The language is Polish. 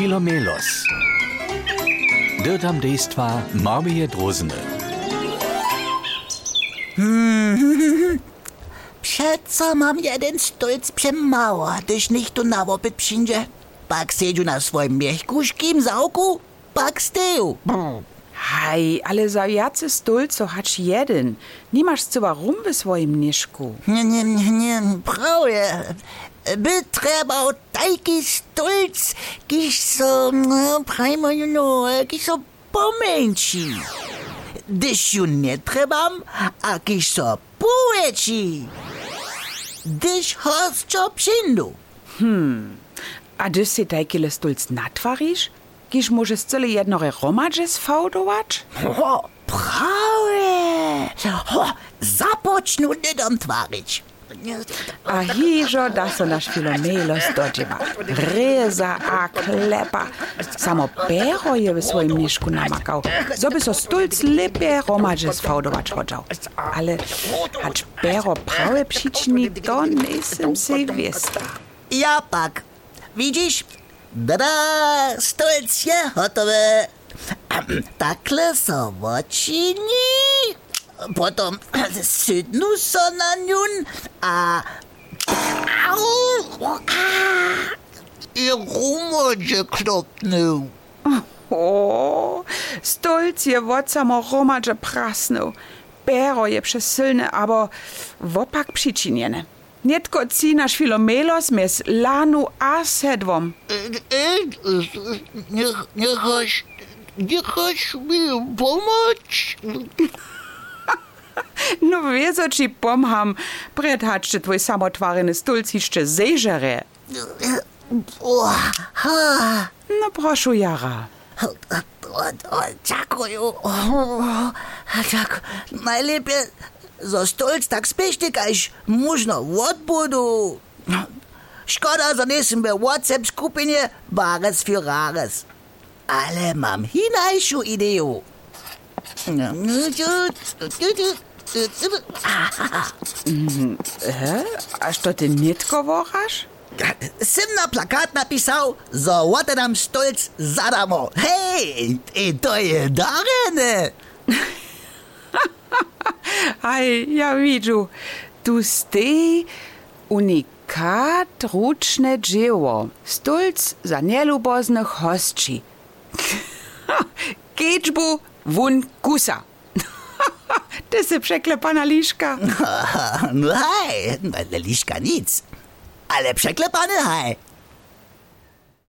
Filomelos. Dirtam dejstva Marmije Drozene. Przeco mam jeden stolc przemało, gdyż nicht tu na łopyt przyjdzie. Pak siedzi na swoim miechkuszkim załku, pak steju. Hej, ale za jacy stulco hacz jeden. Nie masz cyła rum w swoim niszku. Nie, nie, nie, nie, prawie. By trzeba taki stolc, kiż so, no, prajmo, no, kiż so pomęci. Gdyż ju nie trzebam, a kiż so półeci. Gdyż hostczo przyndu. A gdyż si tajkile stulc natwarisz? Kiż możesz cyle jednore romadże sfałdować? Ho, prawie. Ho, zapocznu twarić. A hižo da so naš filomelos dođeva. Reza a klepa. Samo pero je v svojim nišku namakał. So by so stulc lepe sfałdować chodzał. Ale hacz pero prawe przyczyni, to nisem se. Ja pak. Widzisz? Dada, stolc je gotowe. Takle so očini, potom sydnu so na a... Au! A! I rumođe klopnu. O, stolc je wot samo romadže prasnął. Pero je przesilny, abo wopak przycziniene. Nietko ci nasz filomelos mes lanu a sedwom. Nie, nie chcesz, nie chcesz mi pomóc? Vezoči pomham, predhač, če tvoj samotvarjeni stolc išče zežere. No, prošu, Jara. Čakajo, čak, najlepše za stolc tak spešti, kajš možno v odbodu. Škoda, da nisem v WhatsApp skupini Bares für Rares. Ale mam hinajšu idejo. Mhm. A što ti netko vohaš? Ja, sem na plakat napisal, zavote nam štolc zaramo. Hej, in to je darene. Aj, ja vidu, tu ste unikat ručne dževo, stolc za neljuboznih hostči. Kečbu vun kusa. Ty se przeklepana liszka. No hej, no liszka nic. Ale przeklepany hej.